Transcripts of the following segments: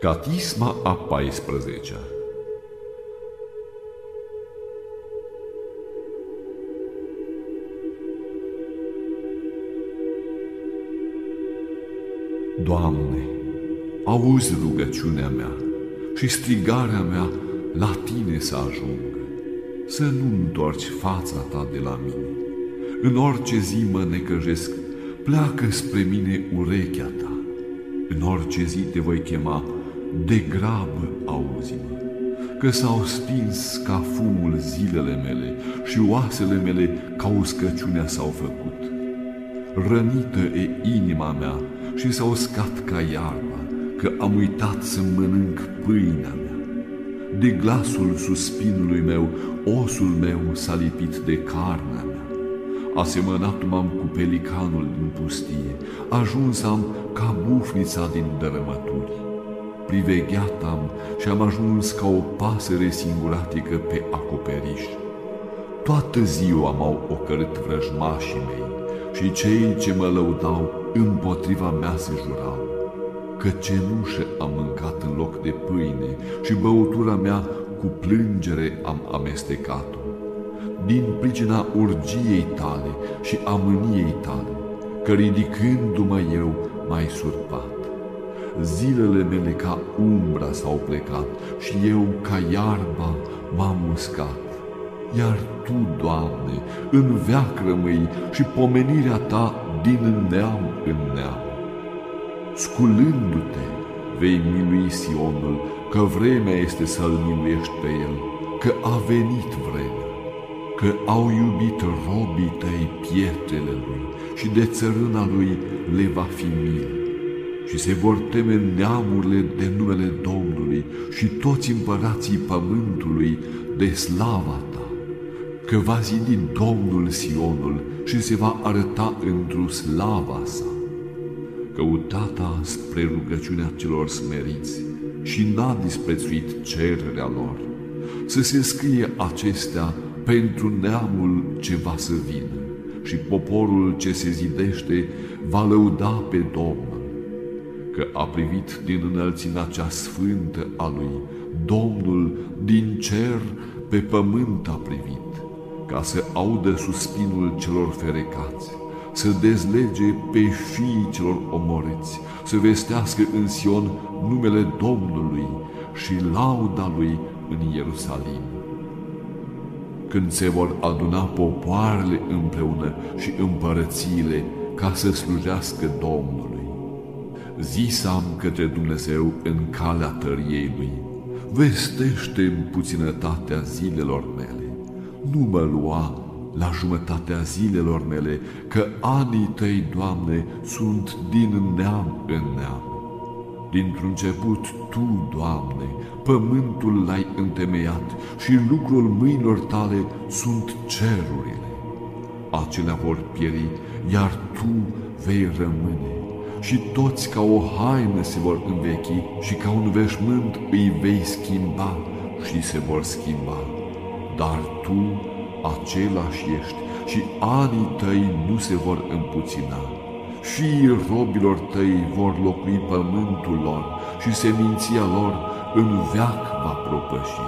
Catisma a 14 -a. Doamne, auzi rugăciunea mea și strigarea mea la Tine să ajungă, să nu întorci fața Ta de la mine. În orice zi mă necăjesc, pleacă spre mine urechea Ta. În orice zi te voi chema, de grabă auzi-mă, că s-au stins ca fumul zilele mele și oasele mele ca uscăciunea s-au făcut. Rănită e inima mea și s-a uscat ca iarba, că am uitat să mănânc pâinea mea. De glasul suspinului meu, osul meu s-a lipit de carnea mea. Asemănat m-am cu pelicanul din pustie, ajuns am ca bufnița din dărămături. Privegheat am și am ajuns ca o pasăre singuratică pe acoperiș. Toată ziua m-au ocărât vrăjmașii mei și cei ce mă lăudau împotriva mea se jurau că cenușă am mâncat în loc de pâine și băutura mea cu plângere am amestecat-o. Din pricina urgiei tale și a mâniei tale, că ridicându-mă eu mai surpat. Zilele mele ca umbra s-au plecat și eu ca iarba m-am uscat. Iar Tu, Doamne, în veac rămâi și pomenirea Ta din neam în neam. Sculându-te, vei milui Sionul, că vremea este să-l miluiești pe el, că a venit vremea, că au iubit robii tăi pietrele lui și de țărâna lui le va fi milă. Și se vor teme neamurile de numele Domnului și toți împărații pământului de slava ta, că va zidi Domnul Sionul și se va arăta într-o slava sa căutata spre rugăciunea celor smeriți și n-a disprețuit cererea lor. Să se scrie acestea pentru neamul ce va să vină și poporul ce se zidește va lăuda pe Domnul, că a privit din înălțimea cea sfântă a lui, Domnul din cer pe pământ a privit, ca să audă suspinul celor ferecați să dezlege pe fiii celor omoriți, să vestească în Sion numele Domnului și lauda lui în Ierusalim. Când se vor aduna popoarele împreună și împărățiile ca să slujească Domnului, zisam către Dumnezeu în calea tăriei lui, vestește în puținătatea zilelor mele, nu mă lua la jumătatea zilelor mele, că anii tăi, Doamne, sunt din neam în neam. Dintr-un început, Tu, Doamne, pământul l-ai întemeiat și lucrul mâinilor tale sunt cerurile. Acelea vor pieri, iar Tu vei rămâne și toți ca o haină se vor învechi și ca un veșmânt îi vei schimba și se vor schimba. Dar Tu același ești și anii tăi nu se vor împuțina. Fiii robilor tăi vor locui pământul lor și seminția lor în veac va propăși.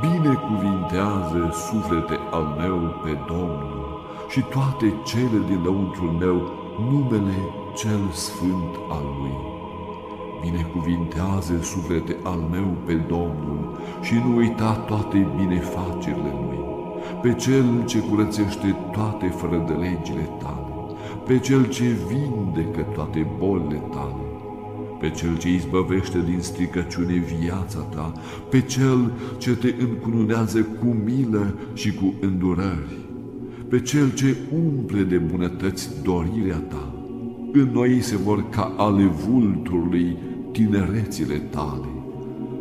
Binecuvintează suflete al meu pe Domnul și toate cele din lăuntrul meu numele cel sfânt al lui. Binecuvintează suflete al meu pe Domnul și nu uita toate binefacerile lui, pe Cel ce curățește toate fără de legile tale, pe Cel ce vindecă toate bolile tale, pe Cel ce izbăvește din stricăciune viața ta, pe Cel ce te încununează cu milă și cu îndurări, pe Cel ce umple de bunătăți dorirea ta. În noi se vor ca ale vulturului tinerețile tale.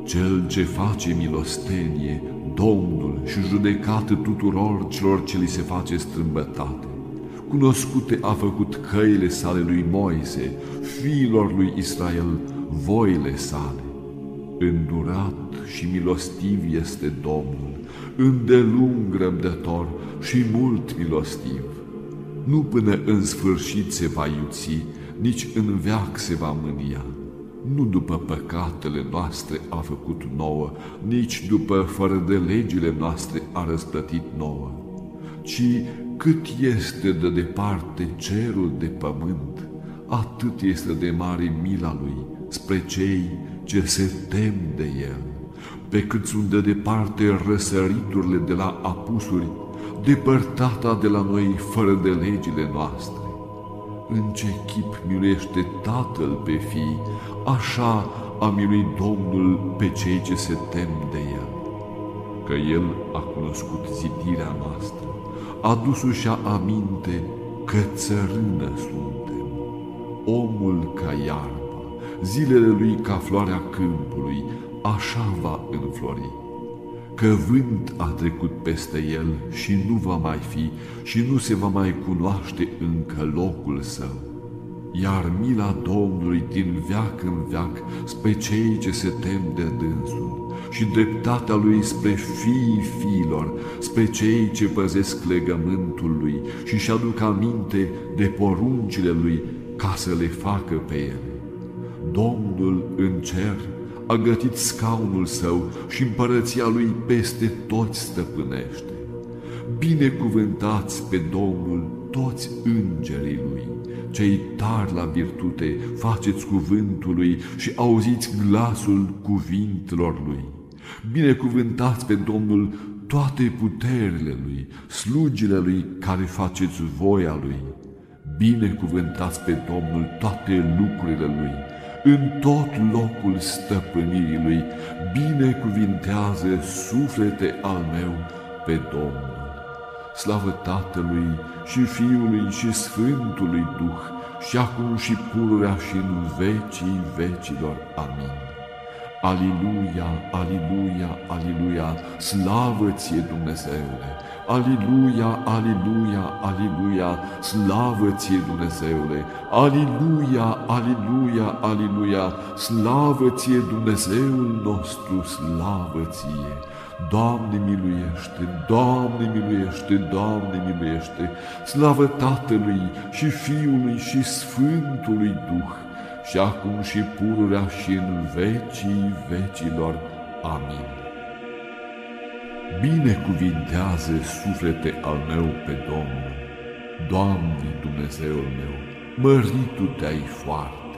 Cel ce face milostenie, Domnul și judecată tuturor celor ce li se face strâmbătate. Cunoscute a făcut căile sale lui Moise, fiilor lui Israel, voile sale. Îndurat și milostiv este Domnul, îndelung răbdător și mult milostiv. Nu până în sfârșit se va iuți, nici în veac se va mânia nu după păcatele noastre a făcut nouă, nici după fără de legile noastre a răsplătit nouă, ci cât este de departe cerul de pământ, atât este de mare mila lui spre cei ce se tem de el. Pe cât sunt de departe răsăriturile de la apusuri, depărtata de la noi fără de legile noastre. În ce chip miluiește Tatăl pe fii, așa a miluit Domnul pe cei ce se tem de El. Că El a cunoscut zidirea noastră, adus-și aminte că țărână suntem, omul ca iarba, zilele lui ca floarea câmpului, așa va înflori. Că vânt a trecut peste el și nu va mai fi și nu se va mai cunoaște încă locul său. Iar mila Domnului din veac în veac spre cei ce se tem de dânsul și dreptatea lui spre fiii fiilor, spre cei ce păzesc legământul lui și și aduc aminte de poruncile lui ca să le facă pe ele. Domnul în cer a gătit scaunul său și împărăția lui peste toți stăpânește. Binecuvântați pe Domnul toți îngerii lui, cei tari la virtute, faceți cuvântul lui și auziți glasul cuvintelor lui. Binecuvântați pe Domnul toate puterile lui, slugile lui care faceți voia lui. Binecuvântați pe Domnul toate lucrurile lui, în tot locul stăpânirii lui, binecuvintează suflete al meu pe Domnul. Slavă Tatălui și Fiului și Sfântului Duh, și acum și pururea și în vecii vecilor. Amin. Aliluia, aliluia, aliluia, slavă ție Dumnezeule! Aliluia, aliluia, aliluia, slavă ție Dumnezeule! Aliluia, aliluia, aliluia, slavă ție Dumnezeul nostru, slavă ție! Doamne miluiește, Doamne miluiește, Doamne miluiește, slavă Tatălui și Fiului și Sfântului Duh, și acum și pururea și în vecii vecilor. Amin. Binecuvintează suflete al meu pe Domnul, Doamne Dumnezeul meu, măritu te-ai foarte,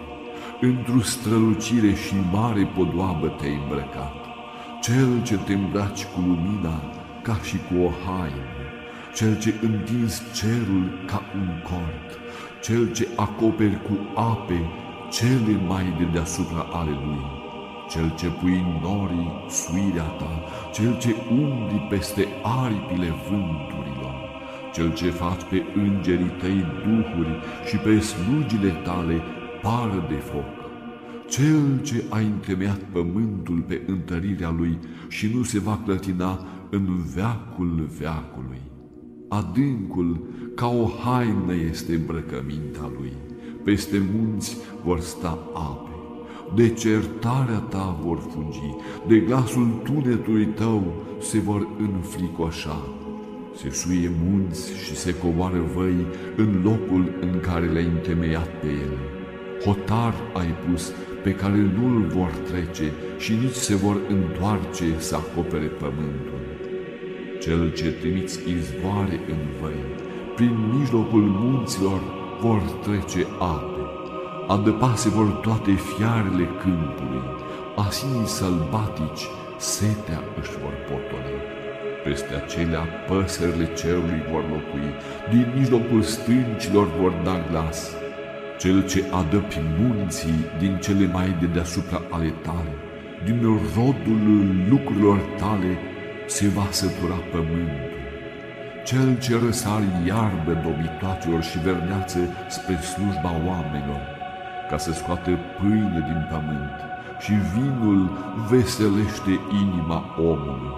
într-o strălucire și mare podoabă te-ai îmbrăcat, cel ce te îmbraci cu lumina ca și cu o haină, cel ce întins cerul ca un cort, cel ce acoperi cu ape cele mai de deasupra ale lui, cel ce pui norii suirea ta, cel ce umbli peste aripile vânturilor, cel ce faci pe îngerii tăi duhuri și pe slugile tale pară de foc, cel ce a întemeiat pământul pe întărirea lui și nu se va clătina în veacul veacului. Adâncul ca o haină este îmbrăcămintea lui peste munți vor sta ape, de certarea ta vor fugi, de glasul tunetului tău se vor înfricoșa. Se suie munți și se coboară văi în locul în care le-ai întemeiat pe ele. Hotar ai pus pe care nu-l vor trece și nici se vor întoarce să acopere pământul. Cel ce trimiți izvoare în văi, prin mijlocul munților vor trece ape, adăpase vor toate fiarele câmpului, asinii sălbatici, setea își vor potoli. Peste acelea păsările cerului vor locui, din mijlocul stâncilor vor da glas. Cel ce adăpi munții din cele mai de deasupra ale tale, din rodul lucrurilor tale, se va sătura pământul cel ce răsari iarbă dobitoacelor și verdeață spre slujba oamenilor, ca să scoată pâine din pământ și vinul veselește inima omului,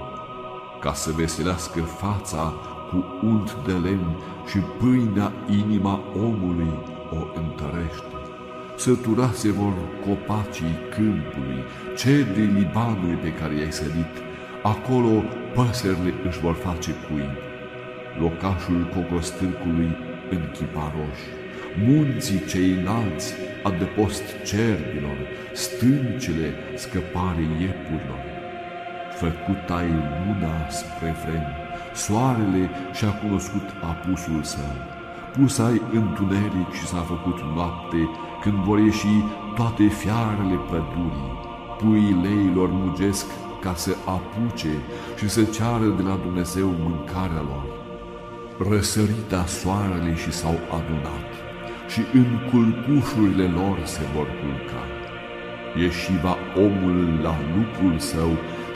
ca să veselească fața cu unt de lemn și pâinea inima omului o întărește. Săturase vor copacii câmpului, cedrii Libanului pe care i-ai sădit, acolo păsările își vor face cuib locașul cocostârcului în chiparoși, munții cei înalți adăpost cerbilor, stâncile scăpare iepurilor. Făcut ai luna spre vreme, soarele și-a cunoscut apusul său. Pus ai întuneric și s-a făcut noapte, când vor ieși toate fiarele pădurii. Puii leilor mugesc ca să apuce și să ceară de la Dumnezeu mâncarea lor. Răsărita soarele și s-au adunat și în culcușurile lor se vor culca. Ieșiva omul la lucrul său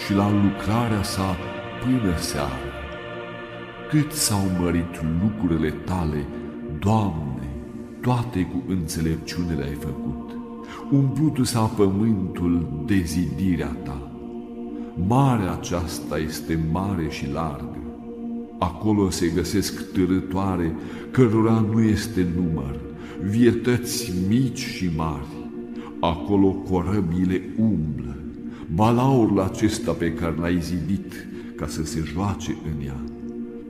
și la lucrarea sa până seara. Cât s-au mărit lucrurile tale, Doamne, toate cu înțelepciune le-ai făcut. Umplutu s-a pământul de zidirea ta. Marea aceasta este mare și largă. Acolo se găsesc târătoare cărora nu este număr, vietăți mici și mari. Acolo corăbile umblă, balaurul acesta pe care l-ai zidit ca să se joace în ea.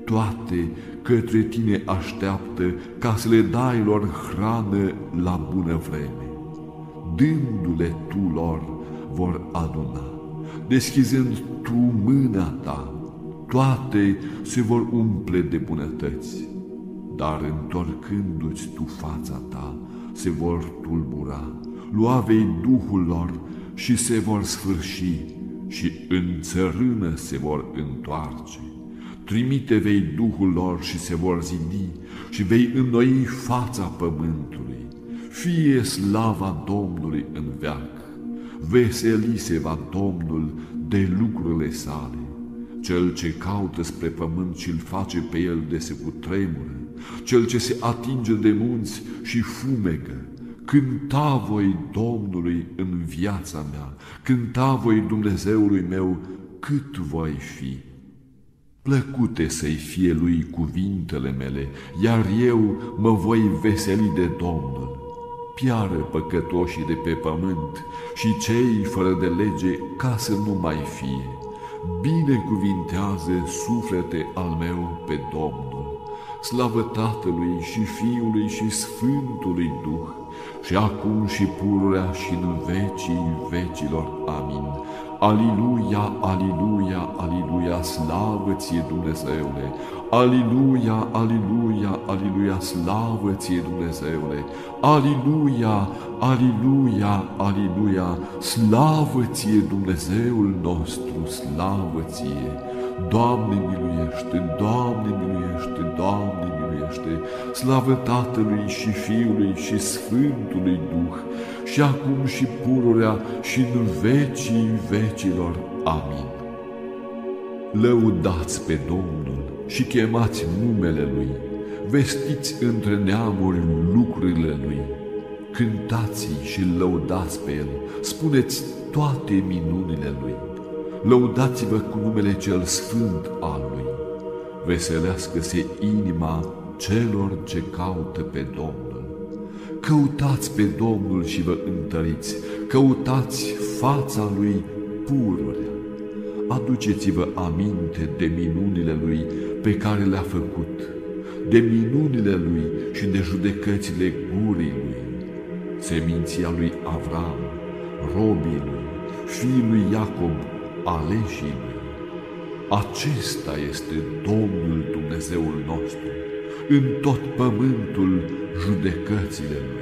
Toate către tine așteaptă ca să le dai lor hrană la bună vreme. Dându-le tu lor vor aduna, deschizând tu mâna ta, toate se vor umple de bunătăți, dar întorcându-ți tu fața ta, se vor tulbura, lua vei Duhul lor și se vor sfârși și în țărână se vor întoarce. Trimite vei Duhul lor și se vor zidi și vei înnoi fața pământului. Fie slava Domnului în veac, veseli se va Domnul de lucrurile sale. Cel ce caută spre pământ și îl face pe el de se cutremură, cel ce se atinge de munți și fumegă, Cânta voi Domnului în viața mea, cânta voi Dumnezeului meu cât voi fi. Plăcute să-i fie lui cuvintele mele, iar eu mă voi veseli de Domnul. Piară păcătoșii de pe pământ și cei fără de lege ca să nu mai fie. Binecuvintează suflete al meu pe Domnul. Slavă Tatălui și Fiului și Sfântului Duh, și acum și pururea și în vecii vecilor. Amin. Aliluia, aliluia, aliluia, slavă ție Dumnezeule! Aliluia, aliluia, aliluia, slavă ție Dumnezeule! Aliluia, aliluia, aliluia, slavă ție Dumnezeul nostru, slavă ție! Doamne miluiește, Doamne miluiește, Doamne miluiește, slavă Tatălui și Fiului și Sfântului Duh, și acum și pururea și în vecii vecilor. Amin. Lăudați pe Domnul și chemați numele Lui, vestiți între neamuri lucrurile Lui, cântați și lăudați pe El, spuneți toate minunile Lui lăudați-vă cu numele cel sfânt al Lui, veselească-se inima celor ce caută pe Domnul. Căutați pe Domnul și vă întăriți, căutați fața Lui pururea. Aduceți-vă aminte de minunile Lui pe care le-a făcut, de minunile Lui și de judecățile gurii Lui, seminția lui Avram, robii Lui, fiul lui Iacob, aleșii lui. Acesta este Domnul Dumnezeul nostru, în tot pământul judecățile Lui.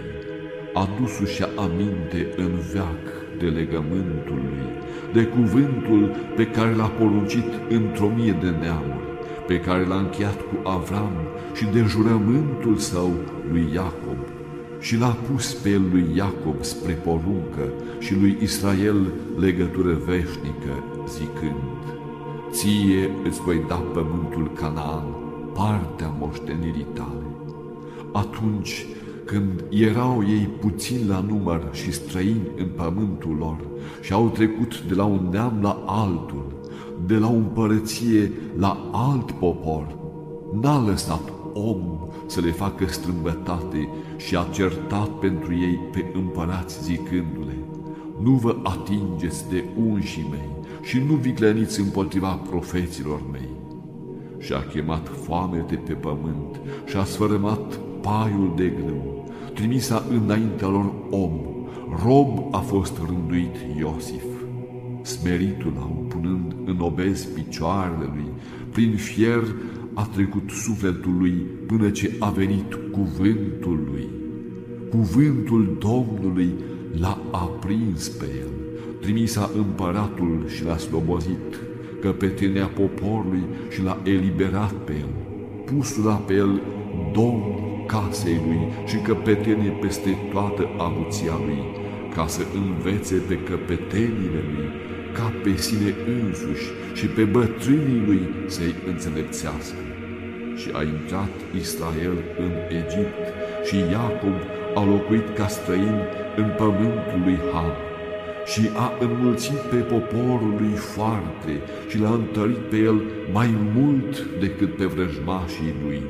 Adusu-și aminte în veac de legământul Lui, de cuvântul pe care l-a poruncit într-o mie de neamuri, pe care l-a încheiat cu Avram și de jurământul său lui Iacob, și l-a pus pe el lui Iacob spre poruncă și lui Israel legătură veșnică, zicând, Ție îți voi da pământul Canaan, partea moștenirii tale. Atunci când erau ei puțin la număr și străini în pământul lor și au trecut de la un neam la altul, de la o împărăție la alt popor, n-a lăsat om să le facă strâmbătate și a certat pentru ei pe împărați zicându-le, Nu vă atingeți de unșii mei și nu vicleniți împotriva profeților mei. Și a chemat foamete pe pământ și a sfărâmat paiul de grâu, trimisa înaintea lor om, rob a fost rânduit Iosif. Smeritul au punând în obez picioarele lui, prin fier a trecut sufletul lui până ce a venit cuvântul lui. Cuvântul Domnului l-a aprins pe el, trimisa împăratul și l-a slobozit, căpetenea poporului și l-a eliberat pe el, pusul pe el domn casei lui și căpetenie peste toată avuția lui, ca să învețe pe căpetenile lui ca pe sine însuși și pe bătrânii lui să-i înțelepțească. Și a intrat Israel în Egipt și Iacob a locuit ca străin în pământul lui Ham și a înmulțit pe poporul lui foarte și l-a întărit pe el mai mult decât pe vrăjmașii lui.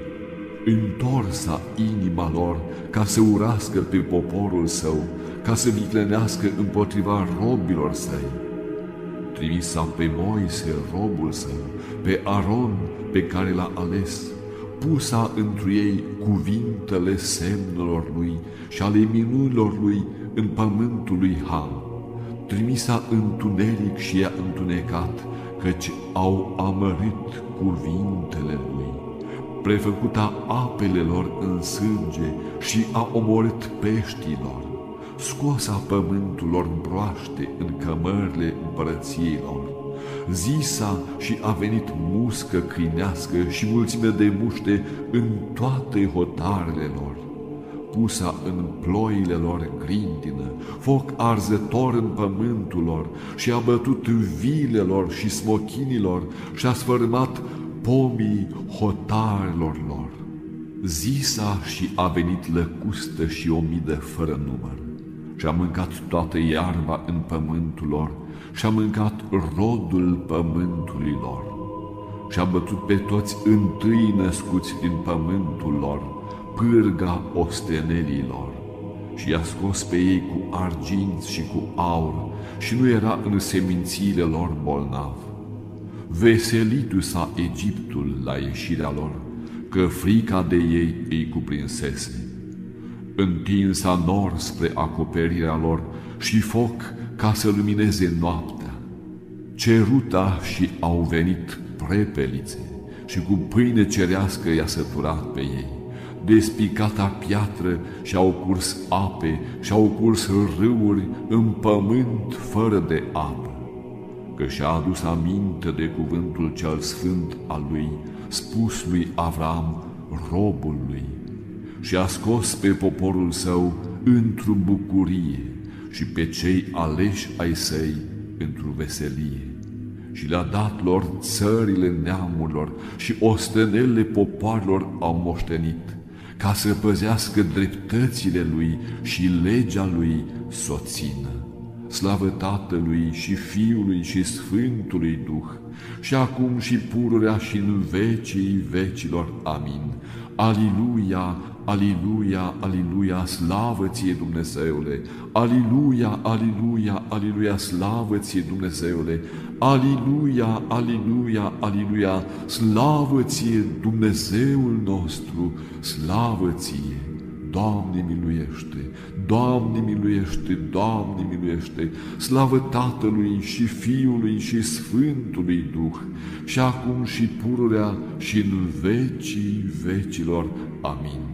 Întorsa inima lor ca să urască pe poporul său, ca să viclenească împotriva robilor săi. Trimisa pe Moise, robul său, pe Aron, pe care l-a ales, pusa întru ei cuvintele semnelor lui și ale minunilor lui în pământul lui Ham. Trimisa întuneric și i-a întunecat, căci au amărit cuvintele lui. Prefăcuta apele lor în sânge și a omorât peștilor. Scoasa pământul lor broaște în cămările împărăției lor zisa și a venit muscă câinească și mulțime de muște în toate hotarele lor. Pusa în ploile lor grindină, foc arzător în pământul lor și a bătut vilelor și smochinilor și a sfărmat pomii hotarilor lor. Zisa și a venit lăcustă și omidă fără număr și a mâncat toată iarba în pământul lor și a mâncat rodul pământului lor și a bătut pe toți întâi născuți din pământul lor, pârga ostenelilor și i-a scos pe ei cu arginți și cu aur și nu era în semințiile lor bolnav. Veselitu s-a Egiptul la ieșirea lor, că frica de ei îi cuprinsese. Întinsa nor spre acoperirea lor și foc ca să lumineze noaptea. Ceruta și au venit prepelițe și cu pâine cerească i-a săturat pe ei. Despicata piatră și au curs ape și au curs râuri în pământ fără de apă. Că și-a adus aminte de cuvântul cel sfânt al lui, spus lui Avram, robul lui, și a scos pe poporul său într-o bucurie și pe cei aleși ai săi într-o veselie. Și le-a dat lor țările neamurilor și ostenelele popoarelor au moștenit, ca să păzească dreptățile lui și legea lui soțină. Slavă Tatălui și Fiului și Sfântului Duh, și acum și pururea și în vecii vecilor. Amin. Aliluia, Aliluia, aliluia, slavă ție Dumnezeule! Aliluia, aliluia, aliluia, slavă ție Dumnezeule! Aliluia, aliluia, aliluia, slavă ție Dumnezeul nostru, slavă ție! Doamne miluiește, Doamne miluiește, Doamne miluiește, slavă Tatălui și Fiului și Sfântului Duh, și acum și pururea și în vecii vecilor. Amin.